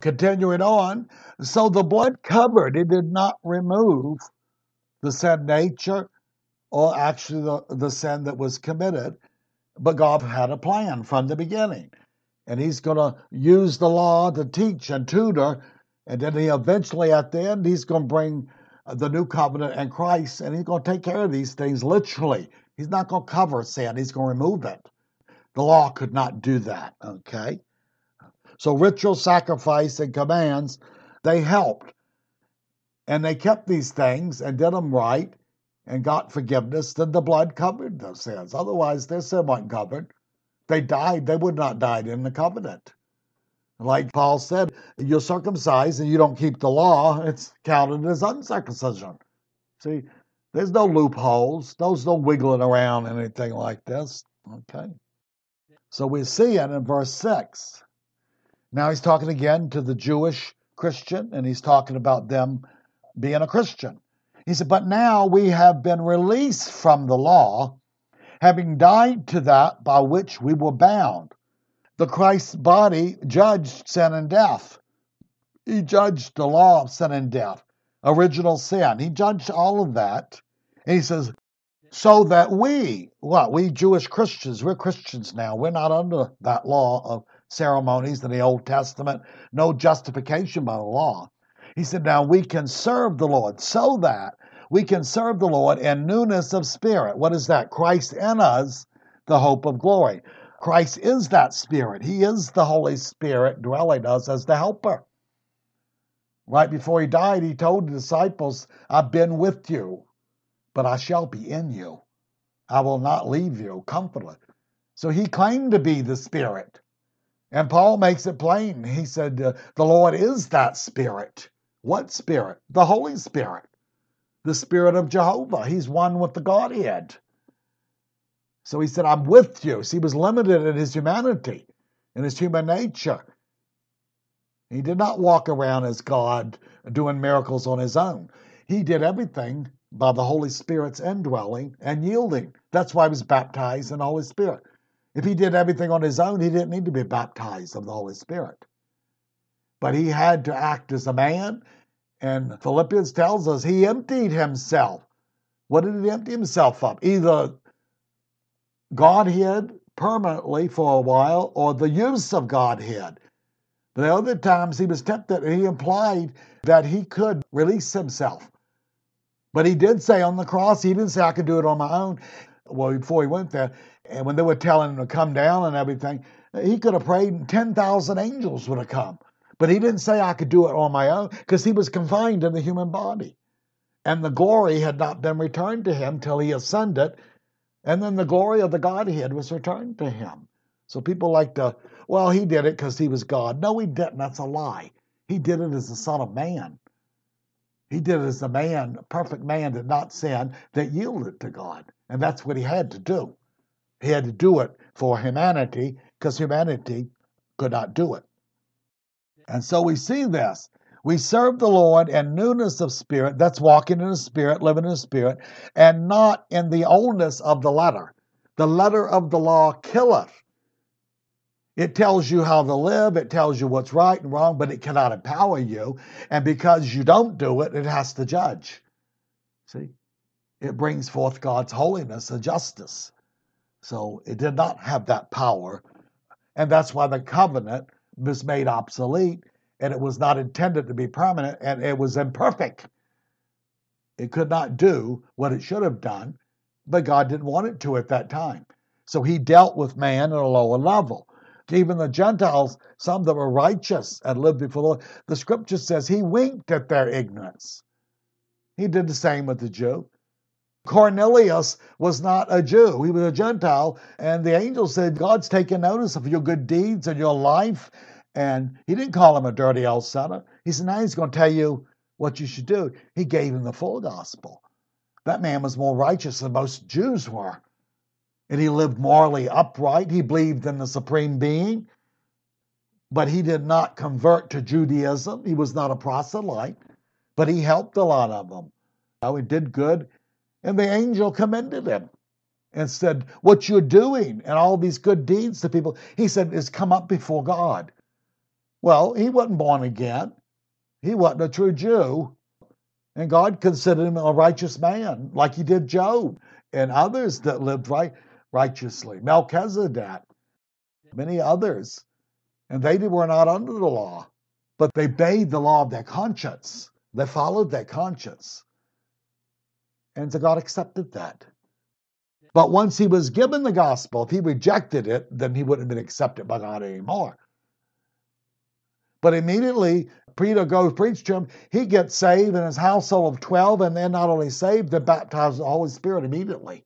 Continuing on, so the blood covered, it did not remove the sin nature or actually the, the sin that was committed, but God had a plan from the beginning. And He's going to use the law to teach and tutor, and then He eventually, at the end, He's going to bring the new covenant and Christ, and He's going to take care of these things literally. He's not going to cover sin, He's going to remove it. The law could not do that, okay? So ritual sacrifice and commands, they helped. And they kept these things and did them right and got forgiveness, then the blood covered their sins. Otherwise, their sin wasn't covered. They died, they would not died in the covenant. Like Paul said, you're circumcised and you don't keep the law, it's counted as uncircumcision. See, there's no loopholes, there's no wiggling around anything like this. Okay. So we see it in verse 6. Now he's talking again to the Jewish Christian, and he's talking about them being a Christian. He said, But now we have been released from the law, having died to that by which we were bound. The Christ's body judged sin and death. He judged the law of sin and death, original sin. He judged all of that. And he says, so that we, what, we Jewish Christians, we're Christians now. We're not under that law of ceremonies in the Old Testament, no justification by the law. He said, Now we can serve the Lord so that we can serve the Lord in newness of spirit. What is that? Christ in us, the hope of glory. Christ is that spirit. He is the Holy Spirit dwelling us as the helper. Right before he died, he told the disciples, I've been with you, but I shall be in you. I will not leave you comfortless. So he claimed to be the Spirit. And Paul makes it plain. He said, uh, The Lord is that Spirit. What Spirit? The Holy Spirit, the Spirit of Jehovah. He's one with the Godhead. So he said, I'm with you. So he was limited in his humanity, in his human nature. He did not walk around as God doing miracles on his own. He did everything by the Holy Spirit's indwelling and yielding. That's why he was baptized in the Holy Spirit. If he did everything on his own, he didn't need to be baptized of the Holy Spirit. But he had to act as a man, and Philippians tells us he emptied himself. What did he empty himself of? Either Godhead permanently for a while or the use of Godhead. The other times he was tempted and he implied that he could release himself. But he did say on the cross, he didn't say, I could do it on my own. Well, before he went there, and when they were telling him to come down and everything, he could have prayed and 10,000 angels would have come. But he didn't say I could do it on my own because he was confined in the human body. And the glory had not been returned to him till he ascended. And then the glory of the Godhead was returned to him. So people like to, well, he did it because he was God. No, he didn't. That's a lie. He did it as the Son of Man. He did it as a man, a perfect man that not sin, that yielded to God. And that's what he had to do. He had to do it for humanity because humanity could not do it. And so we see this. We serve the Lord in newness of spirit, that's walking in the spirit, living in the spirit, and not in the oldness of the letter. The letter of the law killeth. It tells you how to live, it tells you what's right and wrong, but it cannot empower you. And because you don't do it, it has to judge. See? It brings forth God's holiness and justice. So it did not have that power. And that's why the covenant was made obsolete and it was not intended to be permanent and it was imperfect. It could not do what it should have done, but God didn't want it to at that time. So he dealt with man at a lower level. Even the Gentiles, some that were righteous and lived before the Lord, the scripture says he winked at their ignorance. He did the same with the Jew. Cornelius was not a Jew, he was a Gentile. And the angel said, God's taking notice of your good deeds and your life. And he didn't call him a dirty old sinner. He said, Now he's going to tell you what you should do. He gave him the full gospel. That man was more righteous than most Jews were. And he lived morally upright. He believed in the supreme being. But he did not convert to Judaism. He was not a proselyte, but he helped a lot of them. Oh, he did good. And the angel commended him and said, What you're doing and all these good deeds to people, he said, is come up before God. Well, he wasn't born again. He wasn't a true Jew. And God considered him a righteous man, like he did Job and others that lived right, righteously. Melchizedek, many others. And they were not under the law, but they obeyed the law of their conscience. They followed their conscience. And so God accepted that. But once he was given the gospel, if he rejected it, then he wouldn't have been accepted by God anymore. But immediately, Peter goes preach to him. He gets saved in his household of 12, and they're not only saved, they're baptized with the Holy Spirit immediately.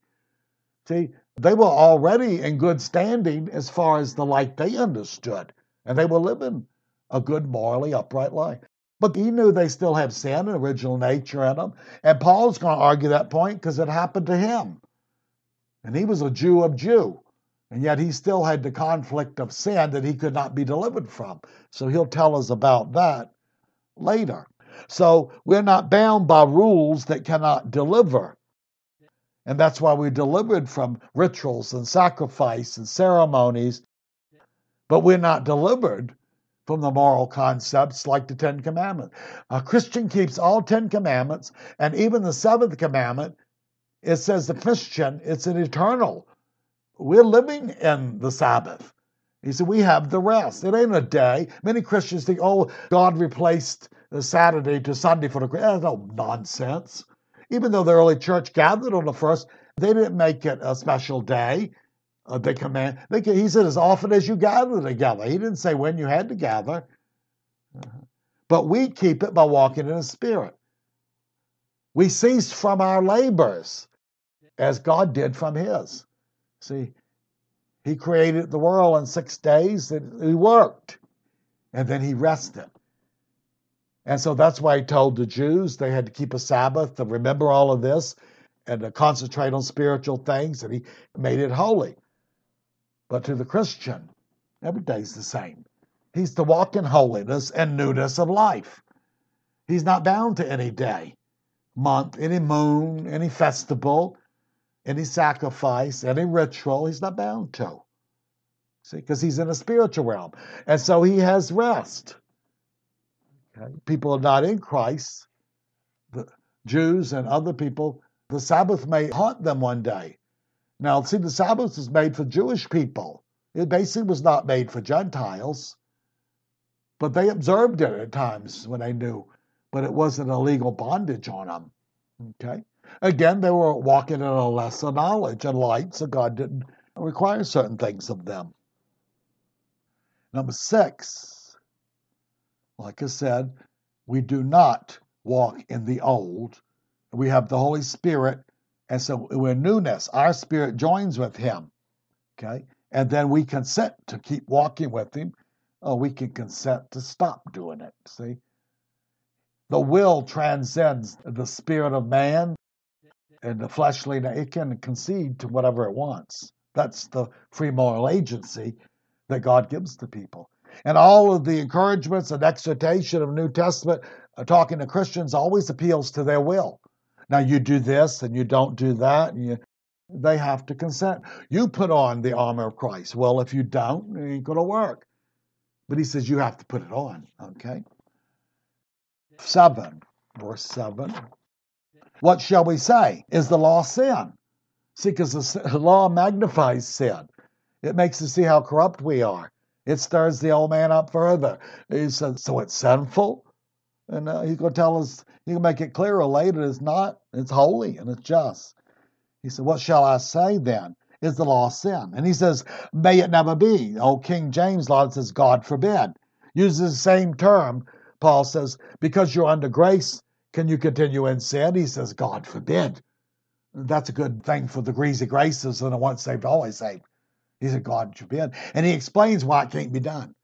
See, they were already in good standing as far as the life they understood, and they were living a good, morally upright life. But he knew they still have sin and original nature in them. And Paul's going to argue that point because it happened to him. And he was a Jew of Jew. And yet he still had the conflict of sin that he could not be delivered from. So he'll tell us about that later. So we're not bound by rules that cannot deliver. And that's why we're delivered from rituals and sacrifice and ceremonies. But we're not delivered from the moral concepts like the Ten Commandments. A Christian keeps all Ten Commandments, and even the seventh commandment, it says the Christian, it's an eternal. We're living in the Sabbath. He said, We have the rest. It ain't a day. Many Christians think, oh, God replaced Saturday to Sunday for the That's no nonsense. Even though the early church gathered on the first, they didn't make it a special day. Uh, they command. They, he said, as often as you gather together. He didn't say when you had to gather. Uh-huh. But we keep it by walking in the Spirit. We cease from our labors as God did from His. See, He created the world in six days and He worked, and then He rested. And so that's why He told the Jews they had to keep a Sabbath to remember all of this and to concentrate on spiritual things, and He made it holy. But to the Christian, every day's the same. He's to walk in holiness and newness of life. He's not bound to any day, month, any moon, any festival, any sacrifice, any ritual. He's not bound to. See, because he's in a spiritual realm. And so he has rest. Okay? People are not in Christ, the Jews and other people, the Sabbath may haunt them one day. Now, see, the Sabbath was made for Jewish people. It basically was not made for Gentiles, but they observed it at times when they knew, but it wasn't a legal bondage on them. Okay? Again, they were walking in a lesser knowledge and light, so God didn't require certain things of them. Number six, like I said, we do not walk in the old. We have the Holy Spirit and so we're newness. Our spirit joins with him. Okay. And then we consent to keep walking with him, or we can consent to stop doing it. See? The will transcends the spirit of man and the fleshly. It can concede to whatever it wants. That's the free moral agency that God gives to people. And all of the encouragements and exhortation of New Testament, uh, talking to Christians, always appeals to their will. Now you do this and you don't do that. And you, they have to consent. You put on the armor of Christ. Well, if you don't, it ain't going to work. But he says you have to put it on. Okay. Seven, verse seven. What shall we say? Is the law sin? See, because the law magnifies sin. It makes us see how corrupt we are. It stirs the old man up further. He says, so it's sinful? And uh, he's going to tell us, he can make it clearer later. It's not, it's holy and it's just. He said, What shall I say then? Is the law sin? And he says, May it never be. Old King James law says, God forbid. Uses the same term. Paul says, Because you're under grace, can you continue in sin? He says, God forbid. That's a good thing for the greasy graces and the once saved, always saved. He said, God forbid. And he explains why it can't be done.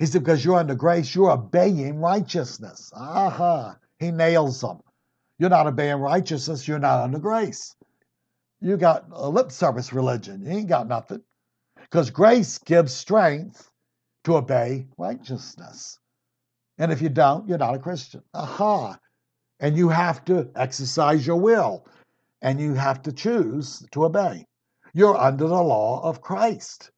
He said, because you're under grace, you're obeying righteousness. Aha. He nails them. You're not obeying righteousness, you're not under grace. You got a lip service religion. You ain't got nothing. Because grace gives strength to obey righteousness. And if you don't, you're not a Christian. Aha. And you have to exercise your will and you have to choose to obey. You're under the law of Christ.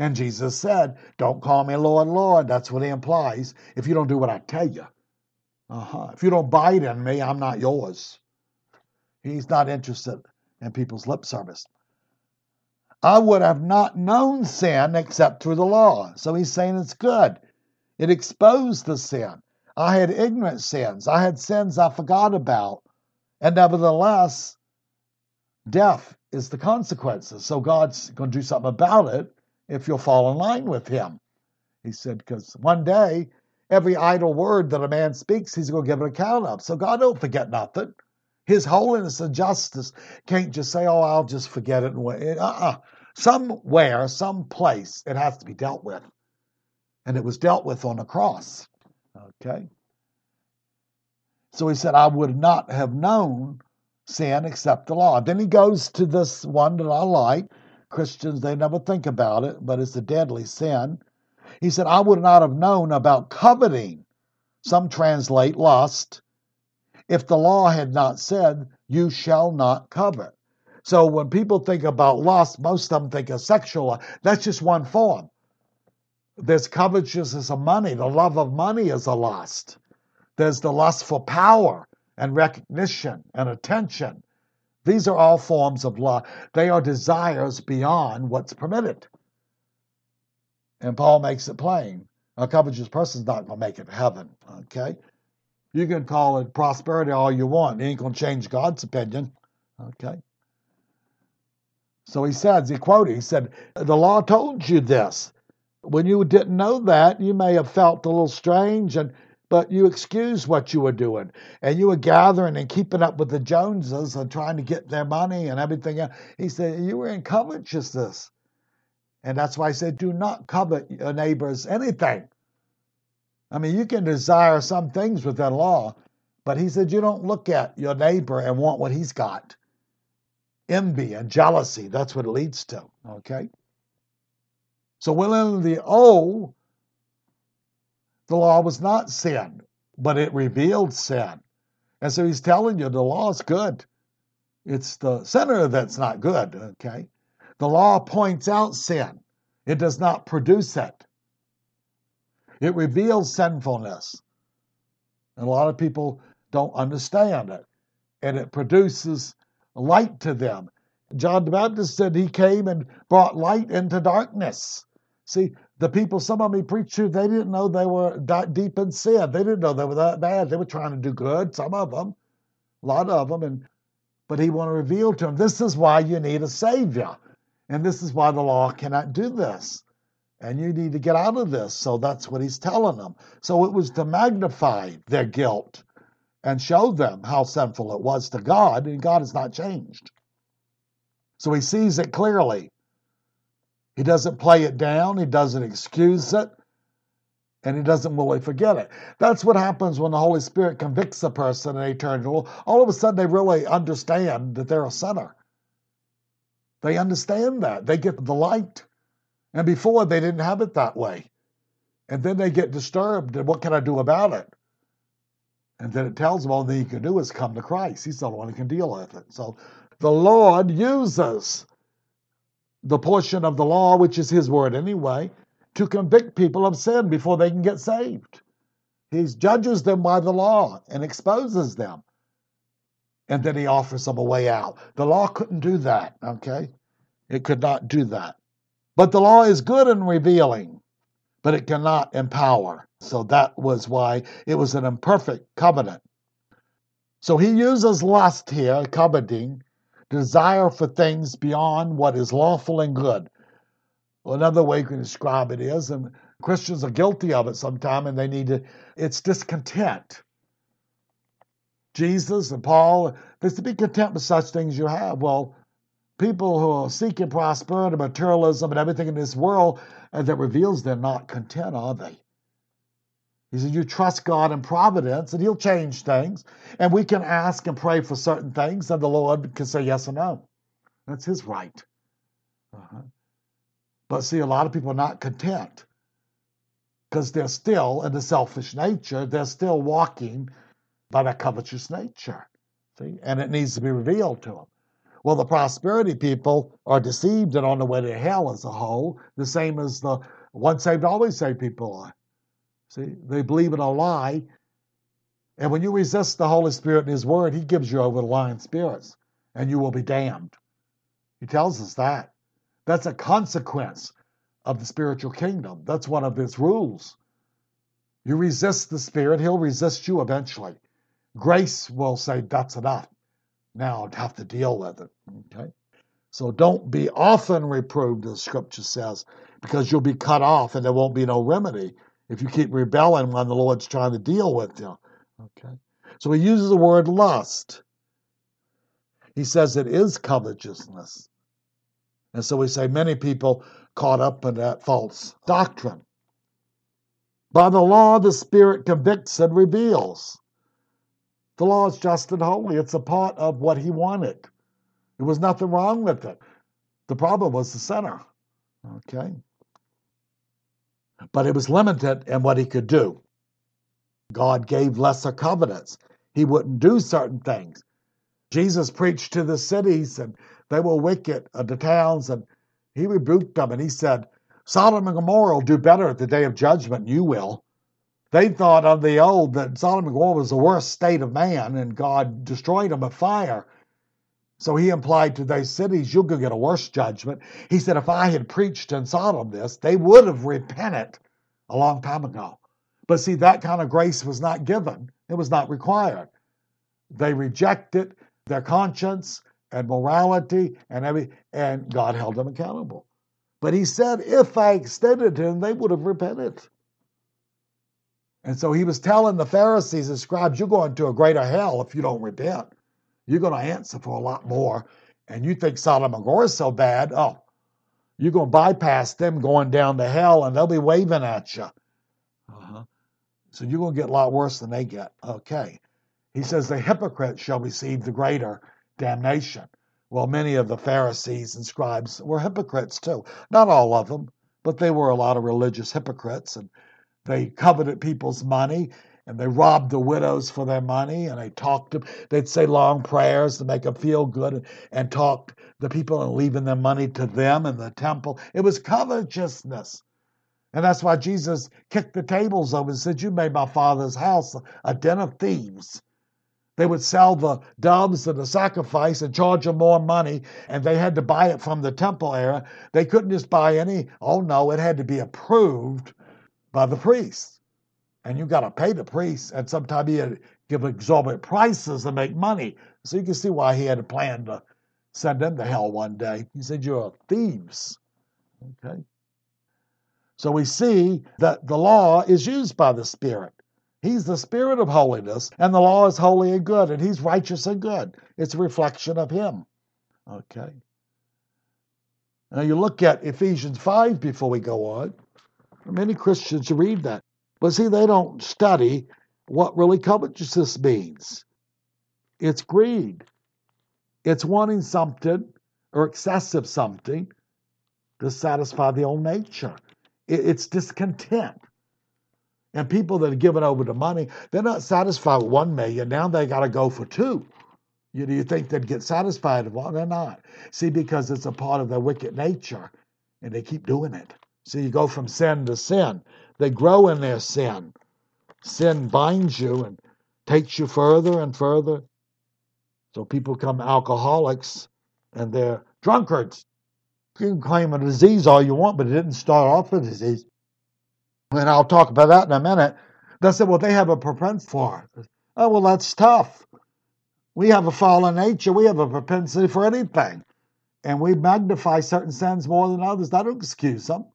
And Jesus said, Don't call me Lord, Lord. That's what he implies. If you don't do what I tell you, uh-huh. if you don't bite in me, I'm not yours. He's not interested in people's lip service. I would have not known sin except through the law. So he's saying it's good. It exposed the sin. I had ignorant sins. I had sins I forgot about. And nevertheless, death is the consequences. So God's going to do something about it if you'll fall in line with him. He said, because one day, every idle word that a man speaks, he's going to give an account of. So God don't forget nothing. His holiness and justice can't just say, oh, I'll just forget it. Eh, uh-uh. Somewhere, some place, it has to be dealt with. And it was dealt with on the cross. Okay? So he said, I would not have known sin except the law. Then he goes to this one that I like, Christians, they never think about it, but it's a deadly sin. He said, I would not have known about coveting. Some translate lust. If the law had not said, You shall not covet. So when people think about lust, most of them think of sexual. That's just one form. There's covetousness of money. The love of money is a lust. There's the lust for power and recognition and attention. These are all forms of love. They are desires beyond what's permitted. And Paul makes it plain. A covetous person is not going to make it to heaven. Okay? You can call it prosperity all you want. It ain't going to change God's opinion. Okay? So he says, he quoted, he said, The law told you this. When you didn't know that, you may have felt a little strange and but you excused what you were doing and you were gathering and keeping up with the Joneses and trying to get their money and everything else. He said, You were in covetousness. And that's why I said, Do not covet your neighbor's anything. I mean, you can desire some things within law, but he said, You don't look at your neighbor and want what he's got. Envy and jealousy, that's what it leads to. Okay? So, within the O, the law was not sin, but it revealed sin. And so he's telling you the law is good. It's the sinner that's not good, okay? The law points out sin, it does not produce it. It reveals sinfulness. And a lot of people don't understand it. And it produces light to them. John the Baptist said he came and brought light into darkness. See, the people, some of me preached to, they didn't know they were that deep in sin. They didn't know they were that bad. They were trying to do good, some of them, a lot of them. And but he wanted to reveal to them, this is why you need a savior. And this is why the law cannot do this. And you need to get out of this. So that's what he's telling them. So it was to magnify their guilt and show them how sinful it was to God, and God has not changed. So he sees it clearly. He doesn't play it down, he doesn't excuse it, and he doesn't really forget it. That's what happens when the Holy Spirit convicts a person and they turn to all of a sudden they really understand that they're a sinner. They understand that. They get the light. And before they didn't have it that way. And then they get disturbed, and what can I do about it? And then it tells them all thing you can do is come to Christ. He's the only one who can deal with it. So the Lord uses the portion of the law, which is his word anyway, to convict people of sin before they can get saved. He judges them by the law and exposes them. And then he offers them a way out. The law couldn't do that, okay? It could not do that. But the law is good in revealing, but it cannot empower. So that was why it was an imperfect covenant. So he uses lust here, coveting, desire for things beyond what is lawful and good. Well, another way you can describe it is, and Christians are guilty of it sometimes, and they need to, it's discontent. Jesus and Paul, they to be content with such things you have. Well, people who are seeking prosperity, materialism, and everything in this world and that reveals they're not content, are they? He said, You trust God in providence, and He'll change things. And we can ask and pray for certain things, and the Lord can say yes or no. That's His right. Uh-huh. But see, a lot of people are not content because they're still in the selfish nature, they're still walking by that covetous nature. See? And it needs to be revealed to them. Well, the prosperity people are deceived and on the way to hell as a whole, the same as the once saved, always saved people are. See, they believe in a lie. And when you resist the Holy Spirit and His Word, He gives you over to lying spirits, and you will be damned. He tells us that. That's a consequence of the spiritual kingdom. That's one of His rules. You resist the Spirit, He'll resist you eventually. Grace will say, That's enough now I have to deal with it. Okay? So don't be often reproved, as scripture says, because you'll be cut off and there won't be no remedy if you keep rebelling when the Lord's trying to deal with you. Okay? So he uses the word lust. He says it is covetousness. And so we say many people caught up in that false doctrine. By the law, the Spirit convicts and reveals. The law is just and holy. It's a part of what he wanted. There was nothing wrong with it. The problem was the sinner. Okay? But it was limited in what he could do. God gave lesser covenants. He wouldn't do certain things. Jesus preached to the cities and they were wicked, uh, the towns, and he rebuked them and he said, Sodom and Gomorrah will do better at the day of judgment, you will. They thought of the old that Sodom and Gomorrah was the worst state of man and God destroyed them with fire. So he implied to those cities, you'll go get a worse judgment. He said, if I had preached in Sodom this, they would have repented a long time ago. But see, that kind of grace was not given, it was not required. They rejected their conscience and morality and every, and God held them accountable. But he said, if I extended to them, they would have repented. And so he was telling the Pharisees and scribes, You're going to a greater hell if you don't repent. You're going to answer for a lot more. And you think Sodom and Gomorrah is so bad. Oh, you're going to bypass them going down to hell and they'll be waving at you. Uh-huh. So you're going to get a lot worse than they get. Okay. He says, The hypocrites shall receive the greater damnation. Well, many of the Pharisees and scribes were hypocrites too. Not all of them, but they were a lot of religious hypocrites. And they coveted people's money and they robbed the widows for their money and they talked to they'd say long prayers to make them feel good and, talk the people and leaving their money to them in the temple it was covetousness and that's why jesus kicked the tables over and said you made my father's house a den of thieves they would sell the doves and the sacrifice and charge them more money, and they had to buy it from the temple area. They couldn't just buy any. Oh no, it had to be approved by the priest. And you got to pay the priest, and sometimes he had give exorbitant prices to make money. So you can see why he had a plan to send them to hell one day. He said, You're thieves. Okay. So we see that the law is used by the Spirit. He's the Spirit of holiness, and the law is holy and good, and He's righteous and good. It's a reflection of Him. Okay. Now you look at Ephesians 5 before we go on. Many Christians read that. But see, they don't study what really covetousness means. It's greed. It's wanting something or excessive something to satisfy the old nature. It's discontent. And people that are giving over the money, they're not satisfied with one million. Now they got to go for two. You, do you think they'd get satisfied one? They're not. See, because it's a part of their wicked nature, and they keep doing it. So you go from sin to sin. They grow in their sin. Sin binds you and takes you further and further. So people become alcoholics and they're drunkards. You can claim a disease all you want, but it didn't start off a disease. And I'll talk about that in a minute. They said, well, they have a propensity for it. Oh, well, that's tough. We have a fallen nature. We have a propensity for anything. And we magnify certain sins more than others. That don't excuse them.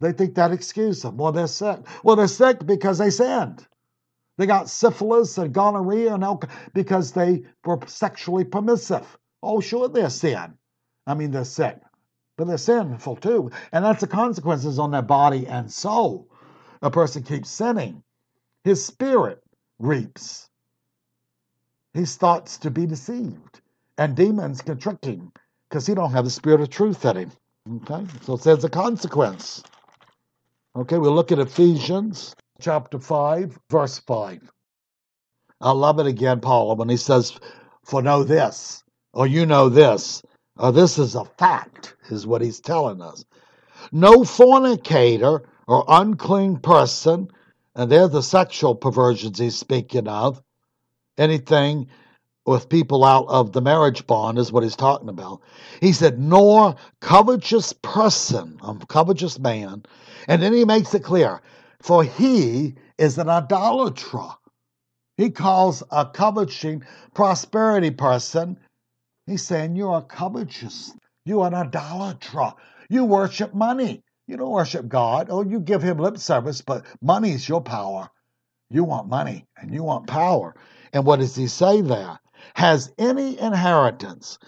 They think that excuse them. Well, they're sick. Well, they're sick because they sinned. They got syphilis and gonorrhea and alcohol because they were sexually permissive. Oh, sure, they're sin. I mean, they're sick, but they're sinful too. And that's the consequences on their body and soul. A person keeps sinning. His spirit reaps. He starts to be deceived. And demons can trick him because he don't have the spirit of truth in him. Okay? So it says a consequence. Okay, we'll look at Ephesians chapter 5, verse 5. I love it again, Paul, when he says, For know this, or you know this, or this is a fact, is what he's telling us. No fornicator or unclean person, and they're the sexual perversions he's speaking of, anything with people out of the marriage bond is what he's talking about. He said, nor covetous person, a covetous man. And then he makes it clear, for he is an idolater. He calls a coveting prosperity person. He's saying you're a covetous, you're an idolater. You worship money. You don't worship God. Oh, you give him lip service, but money is your power. You want money and you want power. And what does he say there? Has any inheritance.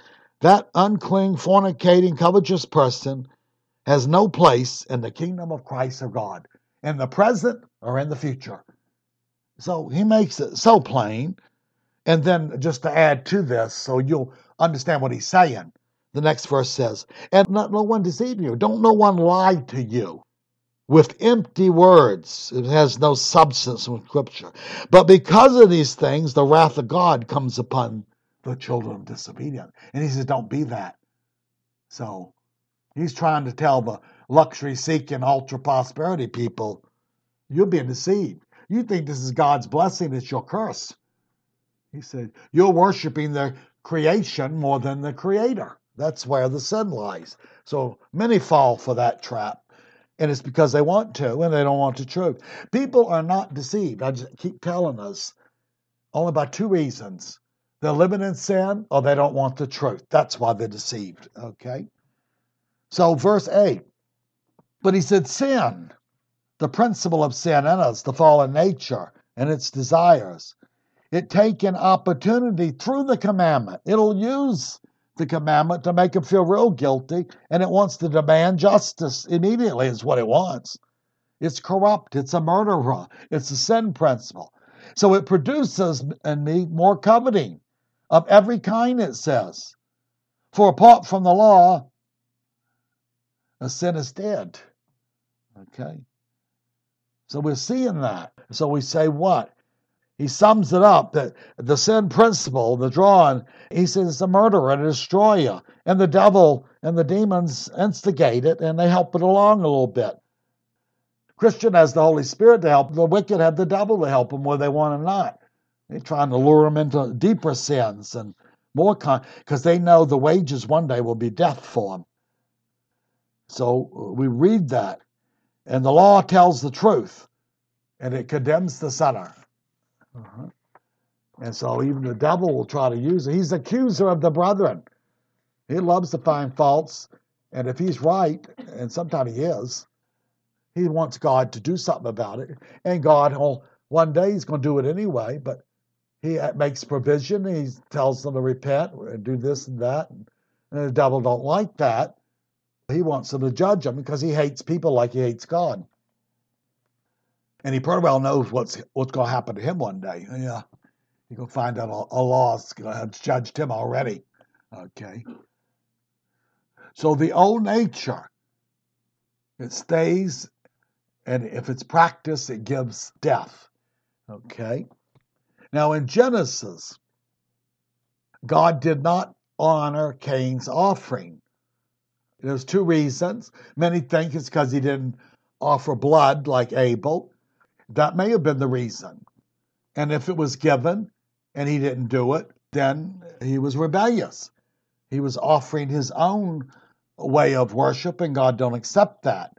That unclean, fornicating, covetous person has no place in the kingdom of Christ or God, in the present or in the future. So he makes it so plain. And then just to add to this, so you'll understand what he's saying, the next verse says, And not no one deceive you. Don't no one lie to you with empty words. It has no substance in Scripture. But because of these things, the wrath of God comes upon the children of disobedience. And he says, Don't be that. So he's trying to tell the luxury seeking, ultra prosperity people, you're being deceived. You think this is God's blessing, it's your curse. He said, You're worshiping the creation more than the creator. That's where the sin lies. So many fall for that trap. And it's because they want to and they don't want the truth. People are not deceived. I just keep telling us only by two reasons. They're living in sin or they don't want the truth. That's why they're deceived. Okay? So, verse 8. But he said, Sin the principle of sin in us, the fallen nature and its desires. It take an opportunity through the commandment. It'll use the commandment to make it feel real guilty, and it wants to demand justice immediately, is what it wants. It's corrupt, it's a murderer, it's a sin principle. So it produces in me more coveting of every kind, it says. For apart from the law, a sin is dead. Okay. So we're seeing that. So we say what? He sums it up that the sin principle, the drawing, he says it's a murderer, a destroyer. And the devil and the demons instigate it and they help it along a little bit. Christian has the Holy Spirit to help. The wicked have the devil to help them where they want to not. They're trying to lure them into deeper sins and more con because they know the wages one day will be death for them. So uh, we read that and the law tells the truth, and it condemns the sinner. Uh-huh. And so even the devil will try to use it. He's the accuser of the brethren. He loves to find faults, and if he's right, and sometimes he is, he wants God to do something about it. And God will one day he's going to do it anyway, but he makes provision. He tells them to repent and do this and that. And the devil don't like that. He wants them to judge them because he hates people like he hates God. And he pretty well knows what's what's going to happen to him one day. Yeah, you can find out a, law's going judged him already. Okay. So the old nature, it stays, and if it's practiced, it gives death. Okay. Now in Genesis, God did not honor Cain's offering. There's two reasons. Many think it's because he didn't offer blood like Abel. That may have been the reason. And if it was given and he didn't do it, then he was rebellious. He was offering his own way of worship, and God don't accept that.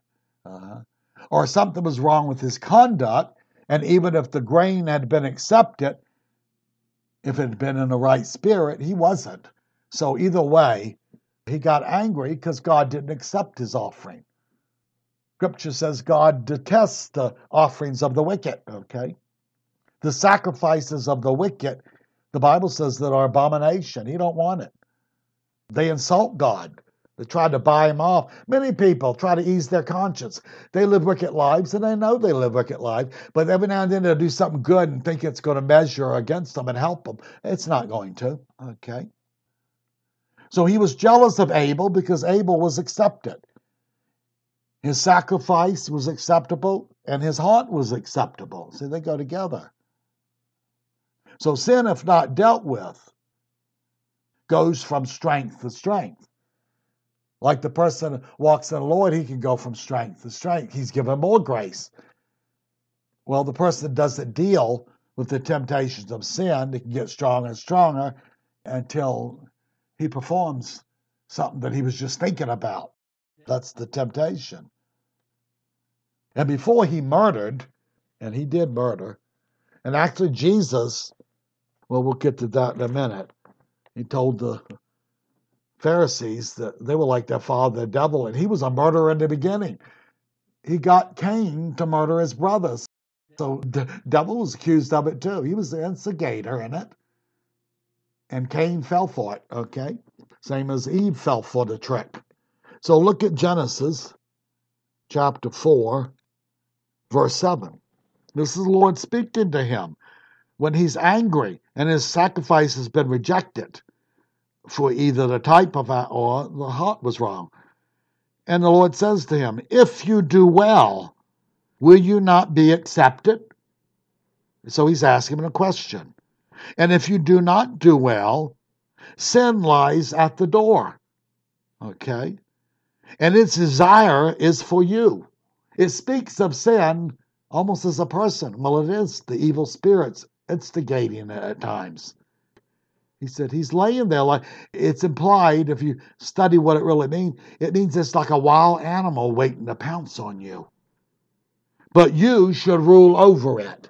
Uh-huh. Or something was wrong with his conduct, and even if the grain had been accepted, if it had been in the right spirit, he wasn't. So either way, he got angry because God didn't accept his offering. Scripture says God detests the offerings of the wicked, okay? The sacrifices of the wicked, the Bible says that are abomination. He don't want it. They insult God. They try to buy him off. Many people try to ease their conscience. They live wicked lives and they know they live wicked lives, but every now and then they'll do something good and think it's going to measure against them and help them. It's not going to, okay? So he was jealous of Abel because Abel was accepted. His sacrifice was acceptable and his heart was acceptable. See, they go together. So sin, if not dealt with, goes from strength to strength. Like the person walks in the Lord, he can go from strength to strength. He's given more grace. Well, the person doesn't deal with the temptations of sin, he can get stronger and stronger until he performs something that he was just thinking about. That's the temptation. And before he murdered, and he did murder, and actually Jesus, well, we'll get to that in a minute. He told the Pharisees that they were like their father, the devil, and he was a murderer in the beginning. He got Cain to murder his brothers. So the devil was accused of it too. He was the instigator in it. And Cain fell for it, okay? Same as Eve fell for the trick. So look at Genesis chapter 4, verse 7. This is the Lord speaking to him when he's angry and his sacrifice has been rejected for either the type of or the heart was wrong. And the Lord says to him, If you do well, will you not be accepted? So he's asking him a question. And if you do not do well, sin lies at the door. Okay? And its desire is for you. It speaks of sin almost as a person. Well, it is the evil spirits instigating it at times. He said he's laying there like it's implied if you study what it really means, it means it's like a wild animal waiting to pounce on you. But you should rule over it.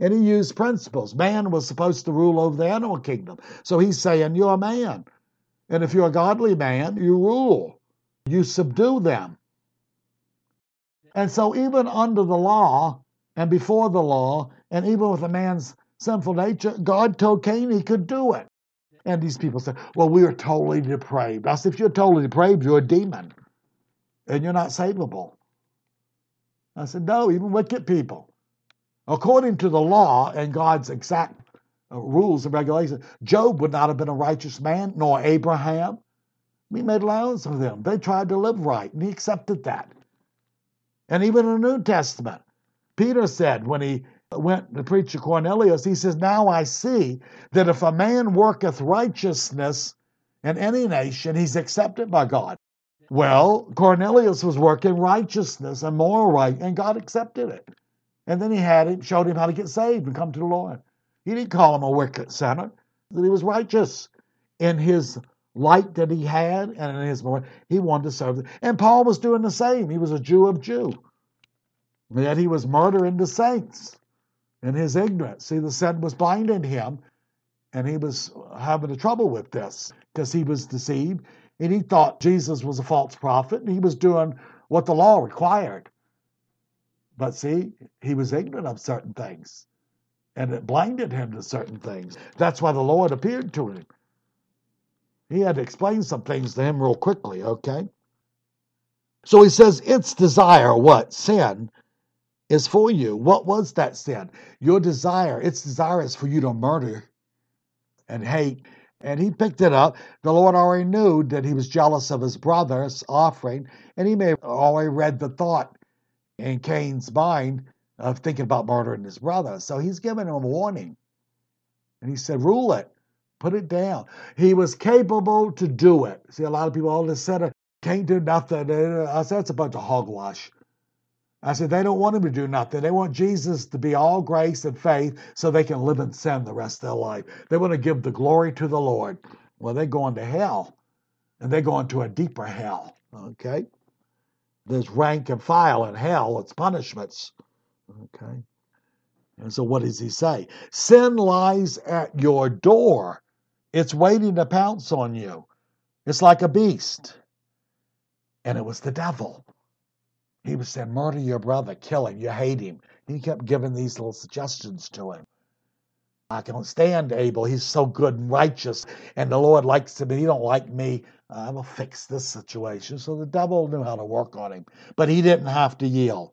And he used principles. Man was supposed to rule over the animal kingdom. So he's saying, You're a man. And if you're a godly man, you rule, you subdue them. And so, even under the law and before the law, and even with a man's sinful nature, God told Cain he could do it. And these people say, well, we are totally depraved. I said, if you're totally depraved, you're a demon and you're not savable. I said, no, even wicked people. According to the law and God's exact uh, rules and regulations, Job would not have been a righteous man, nor Abraham. We made allowance for them. They tried to live right, and he accepted that. And even in the New Testament, Peter said when he went to preach to Cornelius, he says, Now I see that if a man worketh righteousness in any nation, he's accepted by God. Well, Cornelius was working righteousness and moral right, and God accepted it. And then he had him, showed him how to get saved and come to the Lord. He didn't call him a wicked sinner, that he was righteous in his light that he had and in his more. He wanted to serve. And Paul was doing the same. He was a Jew of Jew. Yet he was murdering the saints in his ignorance. See, the sin was blinding him, and he was having a trouble with this because he was deceived and he thought Jesus was a false prophet and he was doing what the law required. But see, he was ignorant of certain things and it blinded him to certain things. That's why the Lord appeared to him. He had to explain some things to him real quickly, okay? So he says, its desire, what? Sin is for you. What was that sin? Your desire, its desire is for you to murder and hate. And he picked it up. The Lord already knew that he was jealous of his brother's offering, and he may have already read the thought in Cain's mind of thinking about murdering his brother. So he's giving him a warning. And he said, Rule it, put it down. He was capable to do it. See, a lot of people all just said, can't do nothing. I said, that's a bunch of hogwash. I said, they don't want him to do nothing. They want Jesus to be all grace and faith so they can live in sin the rest of their life. They want to give the glory to the Lord. Well, they're going to hell, and they're going to a deeper hell. Okay? There's rank and file in hell, it's punishments. Okay? And so, what does he say? Sin lies at your door, it's waiting to pounce on you. It's like a beast. And it was the devil. He was saying, murder your brother, kill him, you hate him. He kept giving these little suggestions to him. I can't stand Abel. He's so good and righteous, and the Lord likes him, and he don't like me. Uh, I will fix this situation. So the devil knew how to work on him, but he didn't have to yield.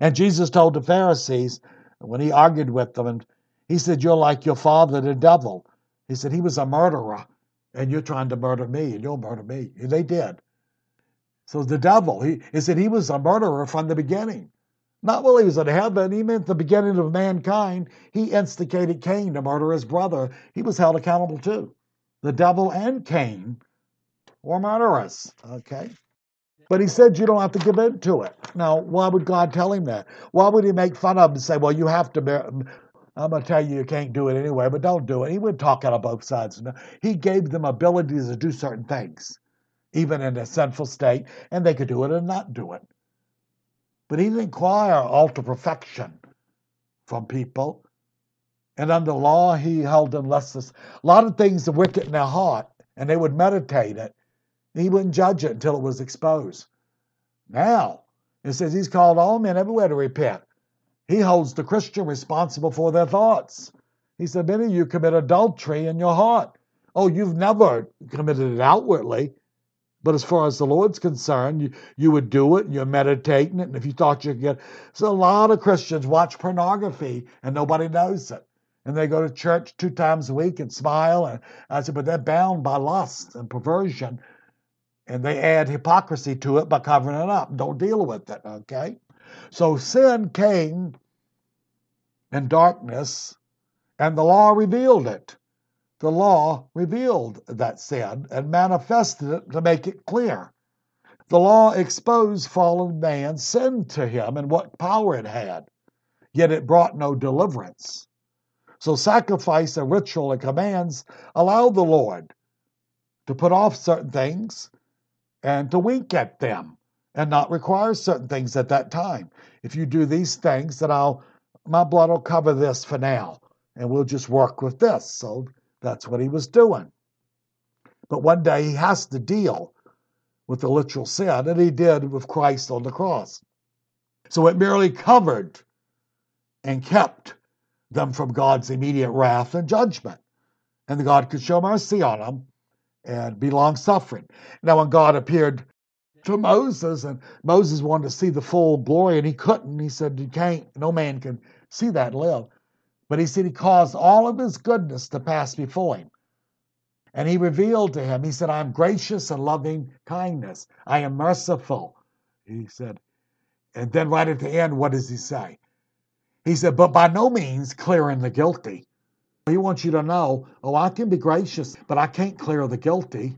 And Jesus told the Pharisees when he argued with them, and he said, You're like your father, the devil. He said, He was a murderer, and you're trying to murder me, and you'll murder me. And they did. So the devil, he, he said he was a murderer from the beginning. Not while he was in heaven, he meant the beginning of mankind. He instigated Cain to murder his brother. He was held accountable too. The devil and Cain were murderers. Okay. But he said you don't have to give in to it. Now, why would God tell him that? Why would he make fun of him and say, well, you have to I'm going to tell you you can't do it anyway, but don't do it. He would talk out of both sides. He gave them abilities to do certain things, even in a sinful state, and they could do it and not do it. But he didn't require ultra perfection from people. And under law, he held them less. A lot of things are wicked in their heart, and they would meditate it. He wouldn't judge it until it was exposed. Now, it says he's called all men everywhere to repent. He holds the Christian responsible for their thoughts. He said, Many of you commit adultery in your heart. Oh, you've never committed it outwardly, but as far as the Lord's concerned, you, you would do it and you're meditating it. And if you thought you could get. So a lot of Christians watch pornography and nobody knows it. And they go to church two times a week and smile. And I said, but they're bound by lust and perversion. And they add hypocrisy to it by covering it up. Don't deal with it, okay? So sin came in darkness, and the law revealed it. The law revealed that sin and manifested it to make it clear. The law exposed fallen man's sin to him and what power it had, yet it brought no deliverance. So, sacrifice and ritual and commands allowed the Lord to put off certain things and to wink at them and not require certain things at that time. If you do these things, then I'll my blood will cover this for now, and we'll just work with this. So that's what he was doing. But one day he has to deal with the literal sin, and he did with Christ on the cross. So it merely covered and kept them from God's immediate wrath and judgment. And God could show mercy on them and be long suffering. Now, when God appeared to Moses, and Moses wanted to see the full glory, and he couldn't. He said, You can't, no man can see that and live. But he said he caused all of his goodness to pass before him. And he revealed to him, he said, I am gracious and loving kindness. I am merciful. He said, and then right at the end, what does he say? He said, but by no means clearing the guilty. He wants you to know, oh, I can be gracious, but I can't clear the guilty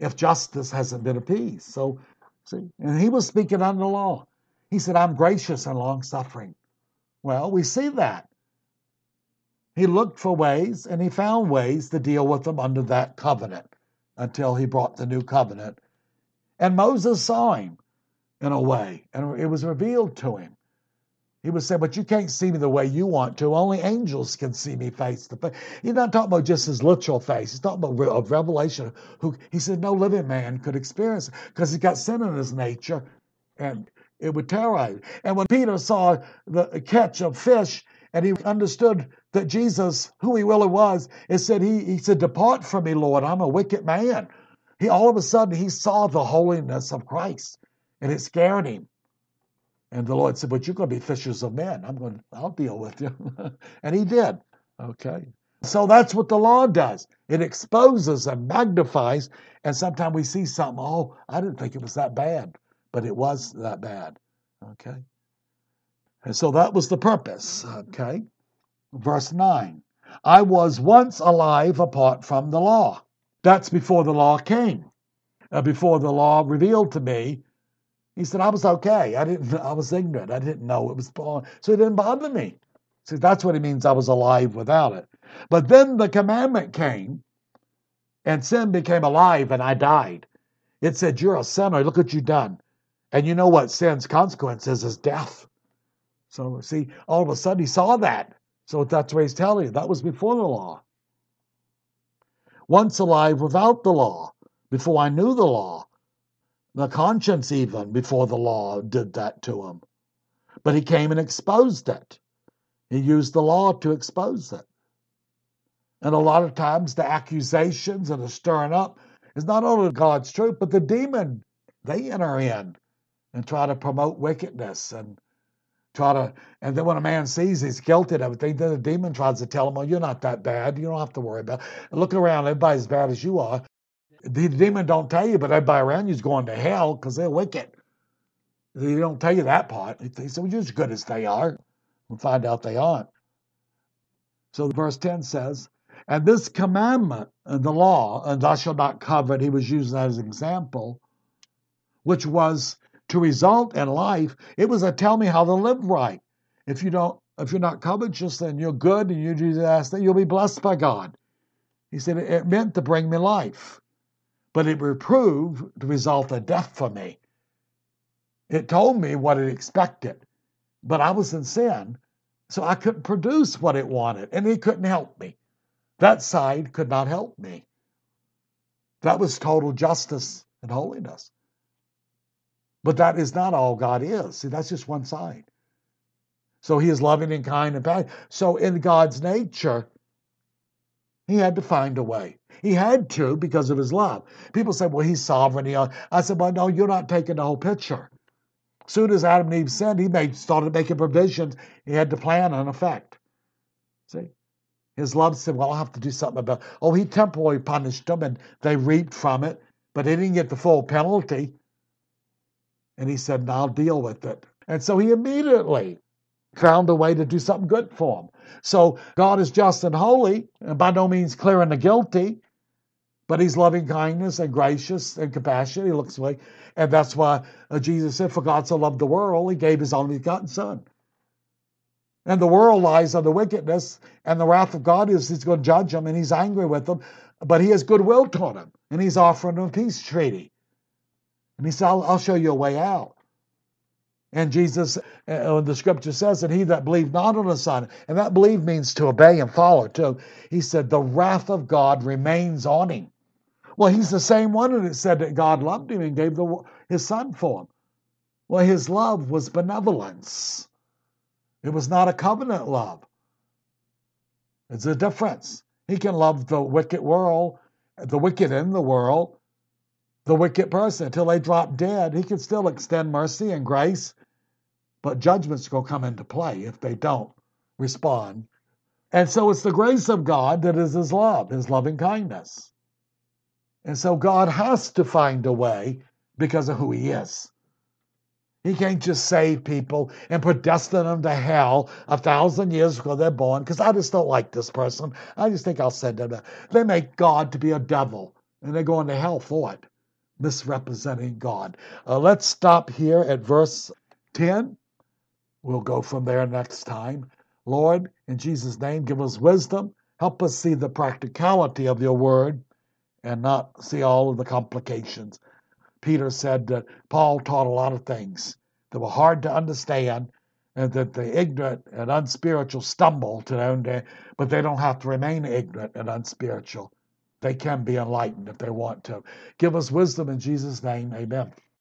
if justice hasn't been appeased. So See? And he was speaking under the law. He said, I'm gracious and long suffering. Well, we see that. He looked for ways and he found ways to deal with them under that covenant until he brought the new covenant. And Moses saw him in a way, and it was revealed to him. He would say, But you can't see me the way you want to. Only angels can see me face to face. He's not talking about just his literal face. He's talking about a revelation. Who He said no living man could experience because he's got sin in his nature and it would terrorize. And when Peter saw the catch of fish and he understood that Jesus, who he really was, it said he, he said, Depart from me, Lord, I'm a wicked man. He all of a sudden he saw the holiness of Christ and it scared him. And the Lord said, But you're going to be fishers of men. I'm going, I'll deal with you. and he did. Okay. So that's what the law does. It exposes and magnifies. And sometimes we see something, oh, I didn't think it was that bad, but it was that bad. Okay. And so that was the purpose. Okay. Verse 9 I was once alive apart from the law. That's before the law came. Uh, before the law revealed to me he said, I was okay. I didn't, I was ignorant. I didn't know it was born. So it didn't bother me. See, that's what he means I was alive without it. But then the commandment came and sin became alive and I died. It said, You're a sinner. Look what you've done. And you know what sin's consequence is, is death. So see, all of a sudden he saw that. So that's what he's telling you. That was before the law. Once alive without the law, before I knew the law, the conscience, even before the law, did that to him. But he came and exposed it. He used the law to expose it. And a lot of times the accusations and the stirring up is not only God's truth, but the demon, they enter in and try to promote wickedness and try to and then when a man sees he's guilty of everything, then the demon tries to tell him, "Well, you're not that bad. You don't have to worry about. It. Look around, everybody's as bad as you are. The demon don't tell you, but everybody around you is going to hell because they're wicked. They don't tell you that part. They say, well, you're as good as they are. We'll find out they aren't. So verse 10 says, And this commandment, and the law, and thou shalt not covet, he was using that as an example, which was to result in life. It was a tell me how to live right. If you don't, if you're not covetous, then you're good and you do that, you'll be blessed by God. He said it meant to bring me life, but it reproved to result in death for me. It told me what it expected, but I was in sin, so I couldn't produce what it wanted, and it couldn't help me. That side could not help me. That was total justice and holiness. But that is not all God is. See, that's just one side. So he is loving and kind and kind. So in God's nature, he had to find a way. He had to because of his love. People say, well, he's sovereign. Uh, I said, well, no, you're not taking the whole picture. Soon as Adam and Eve sinned, he made, started making provisions. He had to plan an effect. See? His love said, Well, I'll have to do something about it. Oh, he temporarily punished them and they reaped from it, but they didn't get the full penalty. And he said, I'll deal with it. And so he immediately found a way to do something good for them. So God is just and holy, and by no means clearing the guilty, but he's loving kindness and gracious and compassionate. He looks away. And that's why uh, Jesus said, For God so loved the world, he gave his only begotten Son. And the world lies on the wickedness, and the wrath of God is he's going to judge them, and he's angry with them, but he has goodwill toward them, and he's offering them a peace treaty. And he said, I'll, I'll show you a way out. And Jesus, uh, the scripture says, and he that believed not on the Son, and that believe means to obey and follow too. He said, the wrath of God remains on him. Well, he's the same one that said that God loved him and gave the, his Son for him. Well, his love was benevolence. It was not a covenant love. It's a difference. He can love the wicked world, the wicked in the world, the wicked person until they drop dead. He can still extend mercy and grace, but judgment's going to come into play if they don't respond. And so it's the grace of God that is His love, His loving kindness. And so God has to find a way because of who He is. He can't just save people and predestine them to hell a thousand years before they're born because I just don't like this person. I just think I'll send them. They make God to be a devil and they're going to hell for it, misrepresenting God. Uh, let's stop here at verse 10. We'll go from there next time. Lord, in Jesus' name, give us wisdom. Help us see the practicality of your word and not see all of the complications. Peter said that Paul taught a lot of things that were hard to understand and that the ignorant and unspiritual stumble to their own day, but they don't have to remain ignorant and unspiritual. They can be enlightened if they want to. Give us wisdom in Jesus' name. Amen.